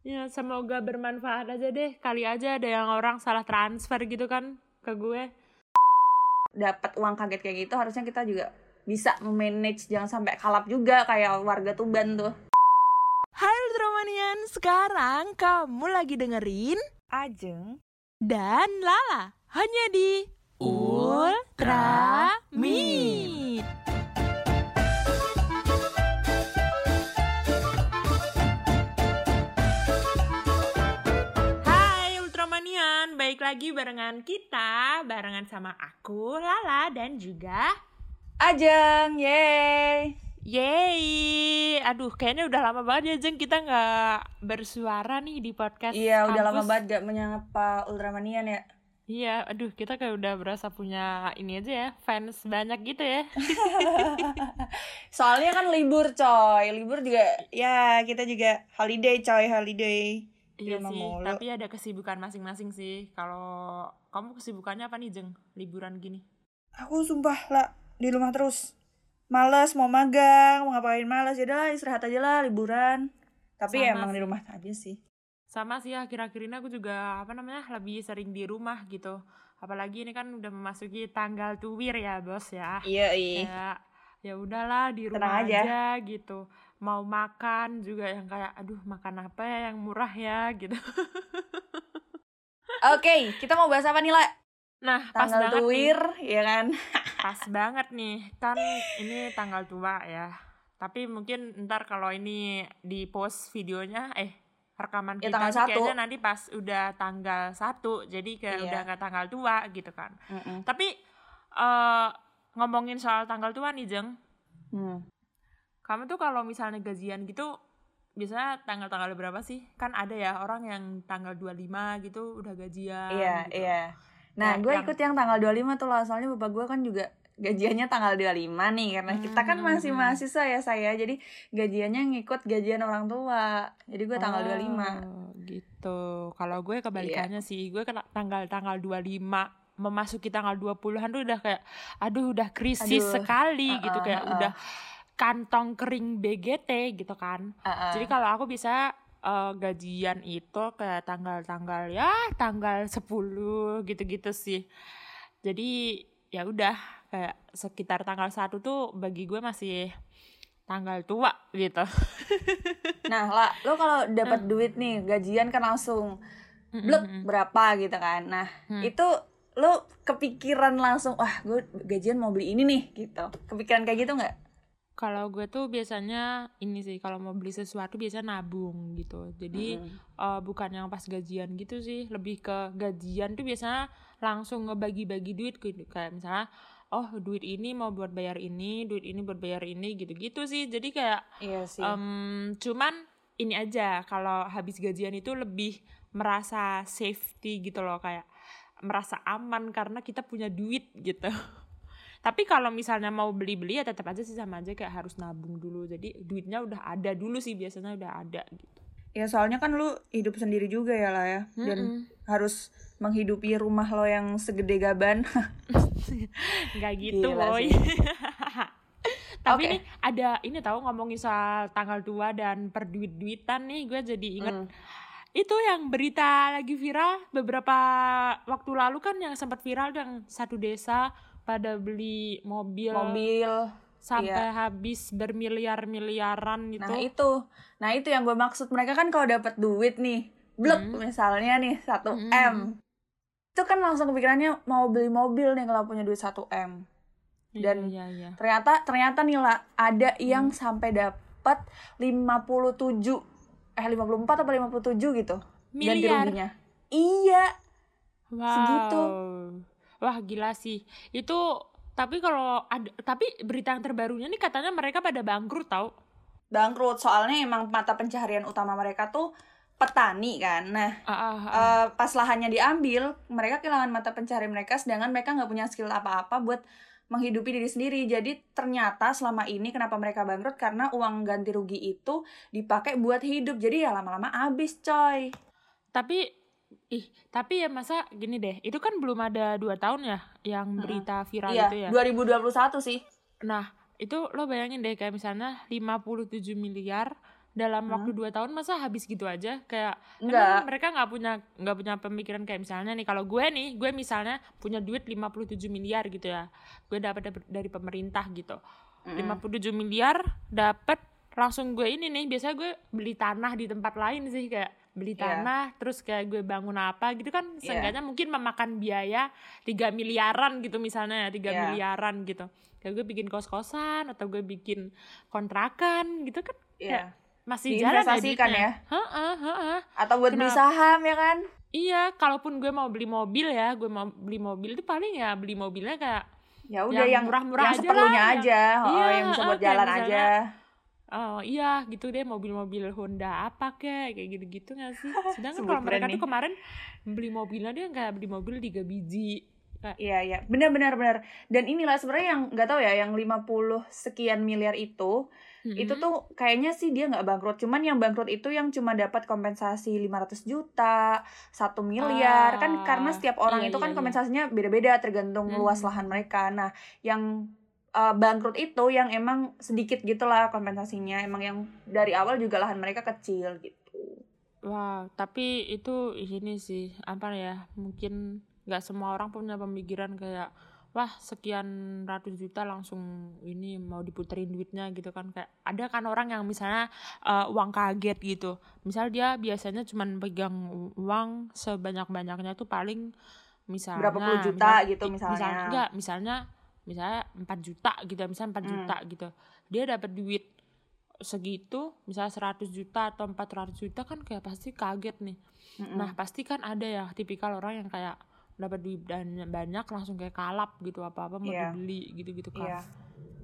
Ya semoga bermanfaat aja deh. Kali aja ada yang orang salah transfer gitu kan ke gue. dapat uang kaget kayak gitu harusnya kita juga bisa memanage jangan sampai kalap juga kayak warga Tuban tuh Hai Ultramanian, sekarang kamu lagi dengerin Ajeng dan Lala hanya di Ultra Meet. Baik lagi barengan kita, barengan sama aku, Lala, dan juga Ajeng yeay. Yeay, aduh kayaknya udah lama banget ya Jeng kita nggak bersuara nih di podcast iya udah lama kampus. banget gak menyapa Ultramanian ya. Iya, aduh kita kayak udah berasa punya ini aja ya, fans banyak gitu ya. soalnya kan libur coy. Libur juga ya kita juga holiday coy holiday Iya rumah sih, mulu. tapi ada kesibukan masing-masing sih. Kalau kamu kesibukannya apa nih Jeng, liburan gini? aku sumpah lah di rumah terus males mau magang mau ngapain males ya udah istirahat aja lah liburan tapi ya emang di rumah aja sih Sama sih akhir-akhir ini aku juga apa namanya lebih sering di rumah gitu. Apalagi ini kan udah memasuki tanggal tuwir ya bos ya. iya iya Kayak ya udahlah di Tenang rumah aja. aja. gitu. Mau makan juga yang kayak aduh makan apa ya yang murah ya gitu. Oke, kita mau bahas apa nih, La? Nah, pas Tanggal banget nih. tuwir, ya kan? Pas banget nih. Kan ini tanggal tua ya. Tapi mungkin ntar kalau ini di post videonya eh rekaman Ya, kita tanggal nih satu. kayaknya nanti pas udah tanggal satu jadi kayak Iya. udah nggak tanggal tua gitu kan. Mm-mm. Tapi eh ngomongin soal tanggal tua nih Jeng, Hmm. Kamu tuh kalau misalnya gajian gitu biasanya tanggal-tanggal berapa sih? Kan ada ya orang yang tanggal 25 gitu udah gajian Iya, gitu. iya. Nah, Kayak gue yang- ikut yang tanggal 25 tuh lah, soalnya bapak gue kan juga gajiannya tanggal 25 nih karena kita kan masih Hmm. mahasiswa ya saya jadi gajiannya ngikut gajian orang tua jadi gue tanggal 25 Oh, gitu. Kalau gue Iya. kebalikannya sih, gue kena tanggal tanggal 25 memasuki tanggal 20-an tuh udah kayak aduh udah krisis Aduh. sekali gitu Uh-uh, kayak uh-uh. udah kantong kering BGT gitu kan. Uh-uh. Jadi kalau aku bisa eh, gajian itu kayak tanggal-tanggal ya tanggal 10 gitu-gitu sih. Jadi ya udah kayak sekitar tanggal 1 tuh bagi gue masih tanggal tua gitu. nah lah lo kalau dapat duit nih gajian kan langsung blek Mm-mm. berapa gitu kan nah Hmm. itu lo kepikiran langsung wah gue gajian mau beli ini nih gitu kepikiran kayak gitu nggak Kalau gue tuh biasanya ini sih kalau mau beli sesuatu biasanya nabung gitu. Jadi Mm-mm. eh, bukan yang pas gajian gitu sih, lebih ke gajian tuh biasanya langsung ngebagi-bagi duit gitu. Kayak misalnya oh duit ini mau buat bayar ini, duit ini buat bayar ini gitu-gitu sih. Jadi kayak iya sih em, cuman ini aja kalau habis gajian itu lebih merasa safety gitu loh kayak merasa aman karena kita punya duit gitu. Tapi kalau misalnya mau beli-beli ya tetap aja sih sama aja kayak harus nabung dulu. Jadi duitnya udah ada dulu sih biasanya udah ada gitu. ya soalnya kan lu hidup sendiri juga ya lah ya dan Mm-mm. harus menghidupi rumah lo yang segede gaban Nggak gitu boy. Tapi Oke. ini ada ini tahu ngomongin soal tanggal tua dan perduit-duitan nih gue jadi inget Hmm. itu yang berita lagi viral beberapa waktu lalu kan yang sempat viral yang satu desa pada beli mobil, mobil sampai habis bermiliar-miliaran gitu. nah itu nah itu yang gue maksud mereka kan kalau dapat duit nih blek Hmm. misalnya nih 1 Hmm. m itu kan langsung kepikirannya mau beli mobil nih kalau punya duit 1 m dan- iya, iya, iya. ternyata ternyata nih lah ada Hmm. yang sampai dapat 57 eh 54 atau 57 gitu miliar. ruginya iya Wow. segitu. Wah, gila sih. Itu tapi kalau ada tapi berita yang terbarunya nih katanya mereka pada bangkrut tau. bangkrut soalnya emang mata pencaharian utama mereka tuh petani kan nah Ah, ah, ah. eh, pas lahannya diambil mereka kehilangan mata pencaharian mereka sedangkan mereka nggak punya skill apa-apa buat menghidupi diri sendiri jadi ternyata selama ini kenapa mereka bangkrut karena uang ganti rugi itu dipakai buat hidup jadi ya lama-lama habis coy Tapi ih, tapi ya masa gini deh. Itu kan belum ada dua tahun ya yang berita viral iya itu ya. 2021 sih Nah, itu lo bayangin deh kayak misalnya 57 miliar dalam Hmm. waktu dua tahun masa habis gitu aja kayak Enggak. emang mereka nggak punya nggak punya pemikiran kayak misalnya nih kalau gue nih gue misalnya punya duit 57 miliar gitu ya gue dapat dap- dari pemerintah gitu Mm-mm. 57 miliar dapat langsung gue ini nih biasanya gue beli tanah di tempat lain sih kayak beli Iya. tanah terus kayak gue bangun apa gitu kan Iya. seenggaknya mungkin memakan biaya 3 miliaran gitu misalnya ya 3 Iya. miliaran gitu kayak gue bikin kos-kosan atau gue bikin kontrakan gitu kan Iya. masih jalan ya Diinvestasikan duitnya. ya. Heeh, heeh. Atau buat beli Kenapa? saham ya kan? Iya, kalaupun gue mau beli mobil ya, gue mau beli mobil itu paling ya beli mobilnya kayak Ya udah Yang yang murah-murah yang aja seperlunya lah, yang- aja, oh, Iya, yang bisa buat kayak jalan misalnya- aja. Oh iya gitu deh mobil-mobil Honda apa kek kayak gitu-gitu gak sih? Sedangkan kalau mereka brand tuh nih. kemarin beli mobilnya dia kayak beli mobil tiga biji. Iya iya, benar benar benar. Dan inilah sebenarnya yang nggak tahu ya, yang 50 sekian miliar itu, itu "Mm-mm, tuh kayaknya sih dia nggak bangkrut. Cuman yang bangkrut itu yang cuma dapat kompensasi 500 juta, 1 miliar. kan karena Ah, setiap orang iya, itu kan iya, iya. kompensasinya beda-beda tergantung Mhm. luas lahan mereka. Nah, yang uh, bangkrut itu yang emang sedikit gitulah kompensasinya. Emang yang dari awal juga lahan mereka kecil gitu. Wah, tapi itu ini sih apa ya? Mungkin nggak semua orang punya pemikiran kayak wah sekian ratus juta langsung ini mau diputerin duitnya gitu kan kayak ada kan orang yang misalnya eh, uang kaget gitu. Misal dia biasanya cuman pegang uang sebanyak-banyaknya tuh paling misalnya Berapa puluh juta misal- gitu i- misalnya. misal, enggak, misalnya misalnya 4 juta gitu, misalnya 4 Hmm. juta gitu. Dia dapat duit segitu, misalnya 100 juta atau 400 juta kan kayak pasti kaget nih. Mm-mm. Nah, pasti kan ada ya tipikal orang yang kayak dapat duit dan banyak langsung kayak kalap gitu apa-apa mau Iya. dibeli gitu-gitu kan. Iya.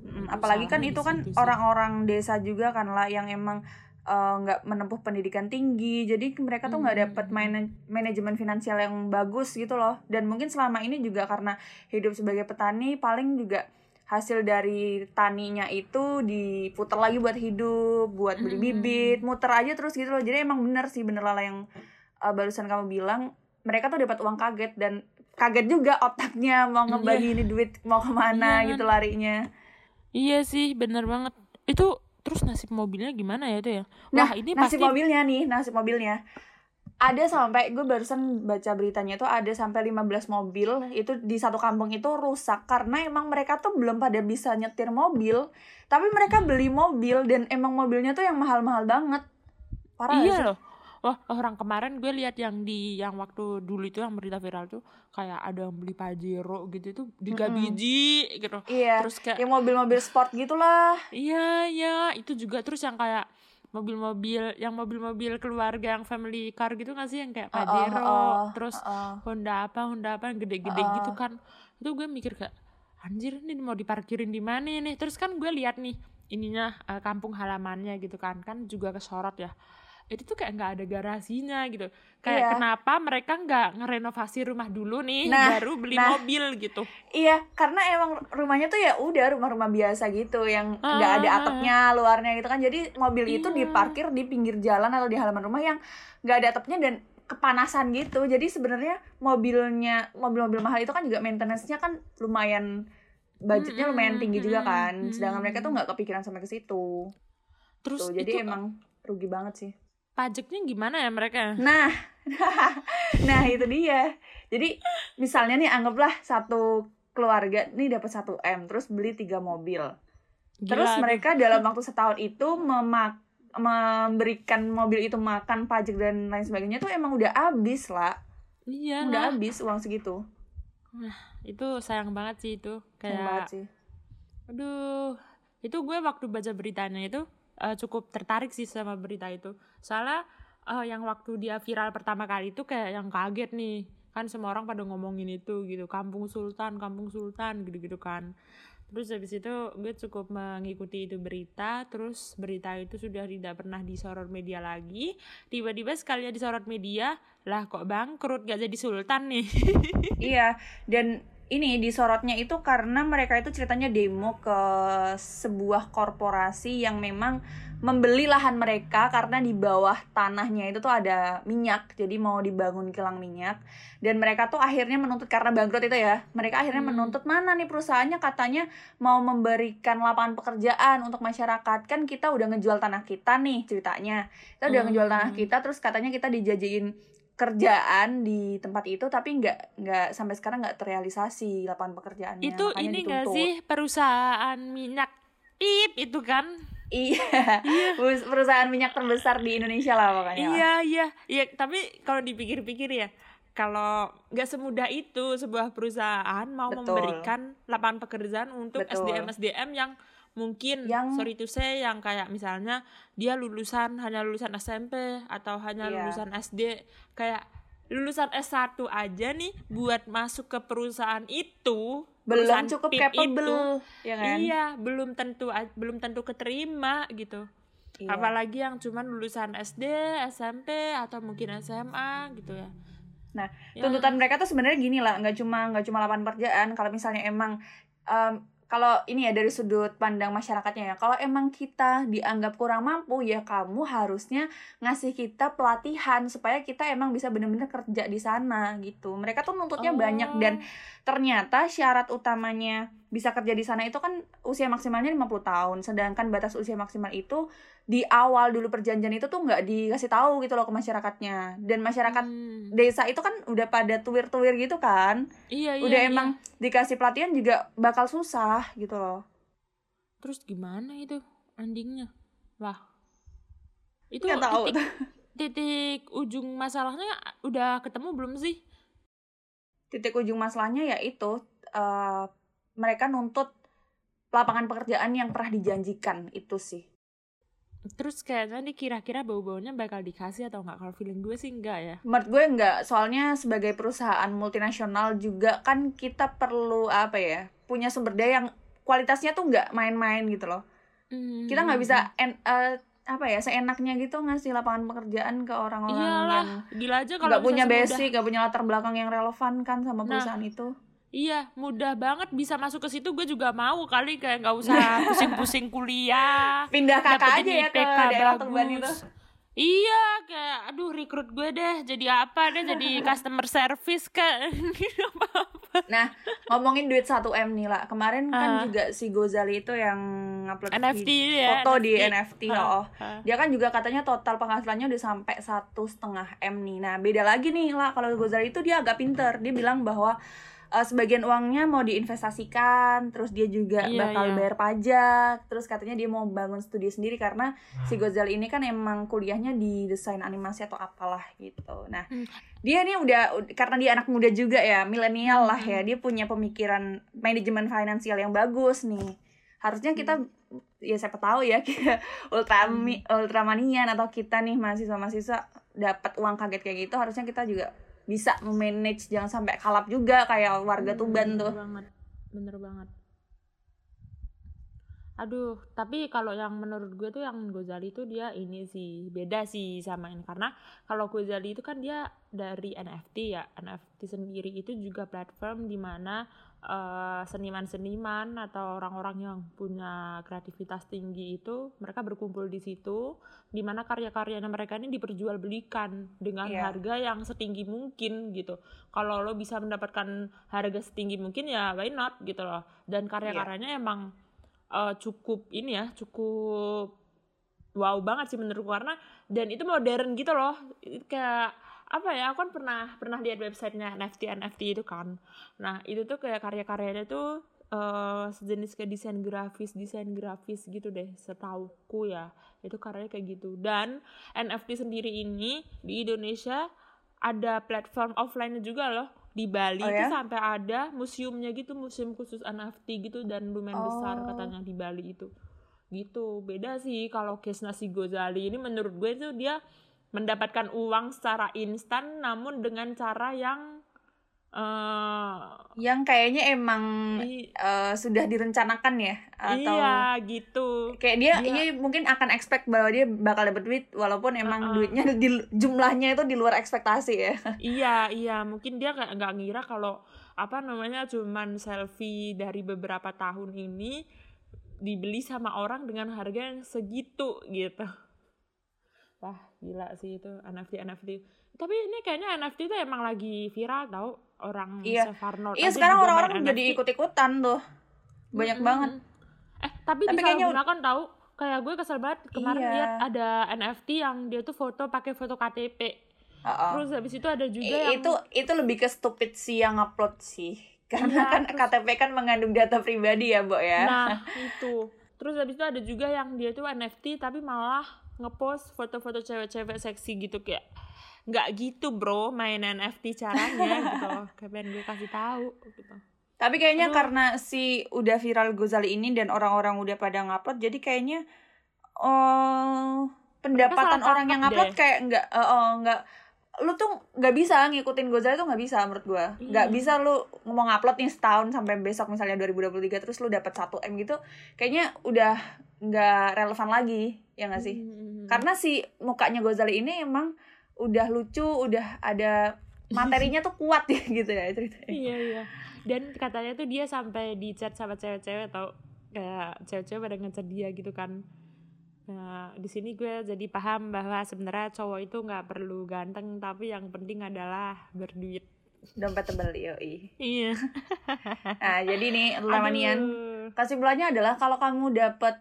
Mm, Itu apalagi kan itu kan orang-orang desa juga kan lah yang emang eh, nggak menempuh pendidikan tinggi jadi mereka tuh nggak Hmm. dapat mana- manajemen finansial yang bagus gitu loh dan mungkin selama ini juga karena hidup sebagai petani paling juga hasil dari taninya itu diputar lagi buat hidup buat beli Hmm. bibit muter aja terus gitu loh jadi emang bener sih bener lala yang eh, barusan kamu bilang mereka tuh dapat uang kaget dan kaget juga otaknya mau Iya. ngebagi ini duit mau ke mana Iya. gitu larinya Iya sih, bener banget. Itu terus nasib mobilnya gimana ya itu ya? Nah, Wah, ini nasib pasti mobilnya nih, nasib mobilnya. Ada sampai gue barusan baca beritanya tuh ada sampai 15 mobil itu di satu kampung itu rusak karena emang mereka tuh belum pada bisa nyetir mobil, tapi mereka beli mobil dan emang mobilnya tuh yang mahal-mahal banget. Parah iya sih? loh. Wah, orang kemarin gue lihat yang di yang waktu dulu itu yang berita viral tuh kayak ada yang beli Pajero gitu tuh tiga Mm-mm. biji gitu. Iya. Terus kayak Yang mobil-mobil sport gitulah. Iya, iya, itu juga terus yang kayak mobil-mobil, yang mobil-mobil keluarga yang family car gitu nggak sih yang kayak Uh-uh, Pajero, uh-uh, terus uh-uh. Honda apa, Honda apa yang gede-gede Uh-uh. gitu kan. Itu gue mikir kayak anjir ini mau diparkirin di mana nih? Terus kan gue lihat nih ininya eh, kampung halamannya gitu kan, kan juga kesorot ya. Itu tuh kayak nggak ada garasinya gitu. Kayak Iya. kenapa mereka nggak ngerenovasi rumah dulu nih, Nah, baru beli nah. mobil gitu. Iya, karena emang rumahnya tuh ya udah rumah-rumah biasa gitu yang nggak ada Ah. atapnya luarnya gitu kan. Jadi mobil itu Iya. diparkir di pinggir jalan atau di halaman rumah yang nggak ada atapnya dan kepanasan gitu. Jadi sebenarnya mobilnya mobil-mobil mahal itu kan juga maintenance-nya kan lumayan budgetnya lumayan tinggi juga kan. Sedangkan mereka tuh nggak kepikiran sampai ke situ. Terus Tuh, jadi itu emang rugi banget sih. Pajaknya gimana ya mereka? Nah, nah itu dia. Jadi misalnya nih anggaplah satu keluarga nih dapat 1 M terus beli tiga mobil. Terus Gila tuh. mereka dalam waktu setahun itu memak memberikan mobil itu makan pajak dan lain sebagainya tuh emang udah habis lah. Iya Udah lah. habis uang segitu. Itu sayang banget sih itu. Sayang banget Kayak sih. aduh. Itu gue waktu baca beritanya itu eh, cukup tertarik sih sama berita itu. Soalnya eh, yang waktu dia viral pertama kali itu kayak yang kaget nih. Kan semua orang pada ngomongin itu gitu. Kampung Sultan, Kampung Sultan gitu-gitu kan. Terus habis itu gue cukup mengikuti itu berita, terus berita itu sudah tidak pernah disorot media lagi. Tiba-tiba sekalinya disorot media, lah kok bangkrut gak jadi sultan nih. Iya, dan ini disorotnya itu karena mereka itu ceritanya demo ke sebuah korporasi yang memang membeli lahan mereka karena di bawah tanahnya itu tuh ada minyak jadi mau dibangun kilang minyak dan mereka tuh akhirnya menuntut karena bangkrut itu ya mereka akhirnya Hmm. menuntut mana nih perusahaannya katanya mau memberikan lapangan pekerjaan untuk masyarakat kan kita udah ngejual tanah kita nih ceritanya kita udah Hmm. ngejual tanah kita terus katanya kita dijajain kerjaan di tempat itu tapi nggak nggak sampai sekarang nggak terrealisasi lapangan pekerjaannya itu makanya ini gak dituntut. sih perusahaan minyak ip itu kan iya Bus- perusahaan minyak terbesar di Indonesia lah pokoknya lah. iya iya iya tapi kalau dipikir-pikir ya kalau nggak semudah itu sebuah perusahaan mau Betul. memberikan lapangan pekerjaan untuk Betul. SDM SDM yang mungkin Yang- sorry to say yang kayak misalnya dia lulusan hanya lulusan SMP atau hanya Iya. lulusan SD kayak lulusan S1 aja nih buat masuk ke perusahaan itu belum cukup capable ya kan Iya, belum tentu belum tentu keterima gitu. Iya. Apalagi yang cuman lulusan SD, SMP atau mungkin SMA gitu ya. Nah, Ya. tuntutan mereka tuh sebenarnya gini lah nggak cuma nggak cuma lapangan pekerjaan kalau misalnya emang em, kalau ini ya dari sudut pandang masyarakatnya ya kalau emang kita dianggap kurang mampu ya kamu harusnya ngasih kita pelatihan supaya kita emang bisa bener-bener kerja di sana gitu mereka tuh nuntutnya Oh. banyak dan ternyata syarat utamanya bisa kerja di sana itu kan usia maksimalnya 50 tahun sedangkan batas usia maksimal itu di awal dulu perjanjian itu tuh nggak dikasih tahu gitu loh ke masyarakatnya dan masyarakat Hmm, desa itu kan udah pada tuwir-tuwir gitu kan iya, iya, udah iya. emang dikasih pelatihan juga bakal susah gitu loh terus gimana itu endingnya? Wah. Itu nggak tahu titik, titik ujung masalahnya udah ketemu belum sih? titik ujung masalahnya ya itu eh, mereka nuntut lapangan pekerjaan yang pernah dijanjikan itu sih Terus kayaknya nih kira-kira bau-baunya bakal dikasih atau nggak? Kalau feeling gue sih enggak ya. menurut gue enggak soalnya sebagai perusahaan multinasional juga kan kita perlu apa ya punya sumber daya yang kualitasnya tuh nggak main-main gitu loh Hmm. kita nggak bisa en- eh, apa ya seenaknya gitu ngasih lapangan pekerjaan ke orang-orang yang gila aja kalau nggak punya basic, nggak punya latar belakang yang relevan kan sama Nah, perusahaan itu. Iya, mudah banget bisa masuk ke situ. Gue juga mau kali kayak nggak usah pusing-pusing kuliah. Pindah kakak aja ya ke daerah. Tuban itu. Iya, kayak aduh rekrut gue deh jadi apa deh jadi customer service kan. Nah, ngomongin duit 1M nih lah. Kemarin kan Ah. juga si Gozali itu yang upload NFT ya, foto di NFT. NFT. Ah, Oh, ah. dia kan juga katanya total penghasilannya udah sampai satu setengah m nih. Nah, beda lagi nih lah kalau Gozali itu dia agak pinter. Dia bilang bahwa eh, sebagian uangnya mau diinvestasikan, terus dia juga Iya, bakal iya. bayar pajak, terus katanya dia mau bangun studi sendiri karena si Gozali ini kan emang kuliahnya di desain animasi atau apalah gitu. Nah, Hmm. dia nih udah ud- karena dia anak muda juga ya, milenial lah Hmm. ya, dia punya pemikiran manajemen finansial yang bagus nih. Harusnya kita ya siapa tahu ya kita ultrami ultramanian atau kita nih mahasiswa-mahasiswa dapat uang kaget kayak gitu harusnya kita juga bisa memanage jangan sampai kalap juga kayak warga Tuban Bener tuh. banget, bener banget. Aduh, tapi kalau yang menurut gue tuh yang Gozali itu dia ini sih beda sih sama ini karena kalau Gozali itu kan dia dari NFT ya, NFT sendiri itu juga platform di mana eh, seniman-seniman atau orang-orang yang punya kreativitas tinggi itu mereka berkumpul di situ di mana karya-karyanya mereka ini diperjualbelikan dengan Iya. harga yang setinggi mungkin gitu. Kalau lo bisa mendapatkan harga setinggi mungkin ya why not gitu loh. Dan karya-karyanya emang eh, cukup ini ya, cukup wow banget sih menurutku karena dan itu modern gitu loh. Kayak apa ya? Aku kan pernah pernah lihat websitenya NFT NFT itu kan. Nah, itu tuh kayak karya-karyanya tuh eh, sejenis kayak desain grafis, desain grafis gitu deh, setauku ya. Itu karyanya kayak gitu. Dan NFT sendiri ini di Indonesia ada platform offline juga loh di Bali Oh itu ya? sampai ada museumnya gitu museum khusus NFT gitu dan lumayan besar Oh. katanya di Bali itu gitu beda sih kalau case nasi Gozali ini menurut gue tuh dia mendapatkan uang secara instan namun dengan cara yang eh Yang kayaknya emang i- eh, sudah direncanakan ya atau iya gitu. Kayak dia, dia mungkin akan expect bahwa dia bakal dapet duit walaupun emang Uh-uh. duitnya di jumlahnya itu di luar ekspektasi ya. iya iya. Mungkin dia kayak nggak ngira kalau apa namanya cuman selfie dari beberapa tahun ini dibeli sama orang dengan harga yang segitu gitu. Wah gila sih itu NFT NFT tapi ini kayaknya NFT itu emang lagi viral tau orang Iya. Sevarnot Iya sekarang orang-orang jadi ikut-ikutan tuh. Banyak Mm-mm. banget. eh tapi, Tapi kayaknya- disalahgunakan tau kayak gue kesel banget kemarin Iya. lihat ada NFT yang dia tuh foto pakai foto KTP Heeh. terus habis itu ada juga I- yang itu itu lebih ke stupid sih yang upload sih. Karena Iya, kan terus- KTP kan mengandung data pribadi ya, Mbok ya. Nah, itu. Terus habis itu ada juga yang dia tuh NFT tapi malah ngepost foto-foto cewek-cewek seksi gitu kayak nggak gitu bro main NFT caranya gitu pengen gue kasih tahu gitu Tapi kayaknya Aduh. karena si udah viral Gozali ini dan orang-orang udah pada ngupload jadi kayaknya oh pendapatan orang yang ngupload deh. kayak nggak eh, oh, nggak lu tuh nggak bisa ngikutin Gozali tuh nggak bisa menurut gua nggak Iya. bisa lu mau ngupload nih setahun sampai besok misalnya 2023 terus lu dapat 1 m gitu kayaknya udah nggak relevan lagi ya nggak sih Hmm. karena si mukanya Gozali ini emang udah lucu udah ada materinya tuh kuat ya gitu ya ceritanya. Iya iya. Dan katanya tuh dia sampai di chat sama cewek-cewek tau? Kayak cewek-cewek pada ngechat dia gitu kan. Nah di sini gue jadi paham bahwa sebenarnya cowok itu nggak perlu ganteng tapi yang penting adalah berduit. Dompet tebel yoi. Iya. Nah, jadi nih, Lamanian, kesimpulannya adalah kalau kamu dapat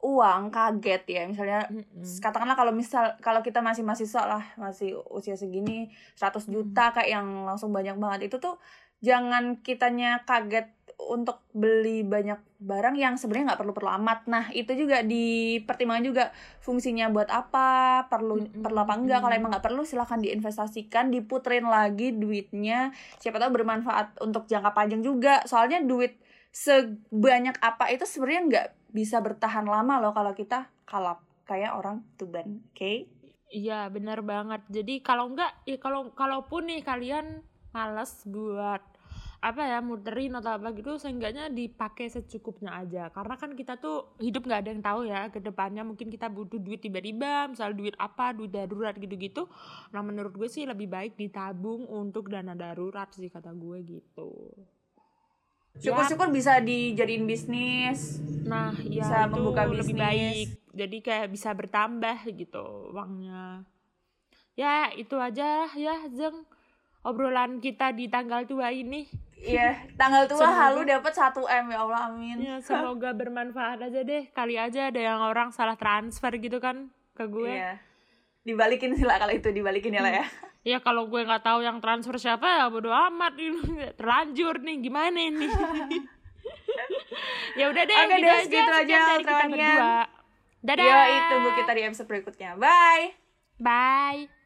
uang kaget ya, misalnya Mm-mm. katakanlah kalau misal kalau kita masih mahasiswa lah, masih usia segini 100 juta kayak yang langsung banyak banget itu tuh jangan kitanya kaget untuk beli banyak barang yang sebenarnya nggak perlu perlu amat. Nah, itu juga dipertimbangkan juga fungsinya buat apa, perlu Mm-mm. perlu apa enggak. Kalau emang nggak perlu silahkan diinvestasikan, diputerin lagi duitnya. Siapa tahu bermanfaat untuk jangka panjang juga. Soalnya duit sebanyak apa itu sebenarnya nggak bisa bertahan lama loh kalau kita kalap kayak orang Tuban, oke? Iya benar banget. Jadi kalau enggak, ya kalau kalaupun nih kalian males buat apa ya muterin atau apa gitu, seenggaknya dipakai secukupnya aja. Karena kan kita tuh hidup nggak ada yang tahu ya ke depannya mungkin kita butuh duit tiba-tiba, misal duit apa, duit darurat gitu-gitu. Nah menurut gue sih lebih baik ditabung untuk dana darurat sih kata gue gitu. Ya, Syukur-syukur bisa dijadiin bisnis. Nah, ya Bisa itu membuka lebih bisnis. baik. Jadi kayak bisa bertambah gitu uangnya. Ya, itu aja ya, Zeng. Obrolan kita di tanggal tua ini. Iya, tanggal tua Semoga- halu dapat 1 M ya Allah amin. Ya, semoga bermanfaat aja deh. Kali aja ada yang orang salah transfer gitu kan ke gue. Iya. Dibalikin sih lah kalau itu dibalikin ya lah ya. Ya kalau gue nggak tahu yang transfer siapa ya bodo amat ini terlanjur nih gimana ini. ya udah deh Oke gitu aja sekian aja dari kita berdua. Dadah. Yo, tunggu kita di episode berikutnya. Bye. Bye.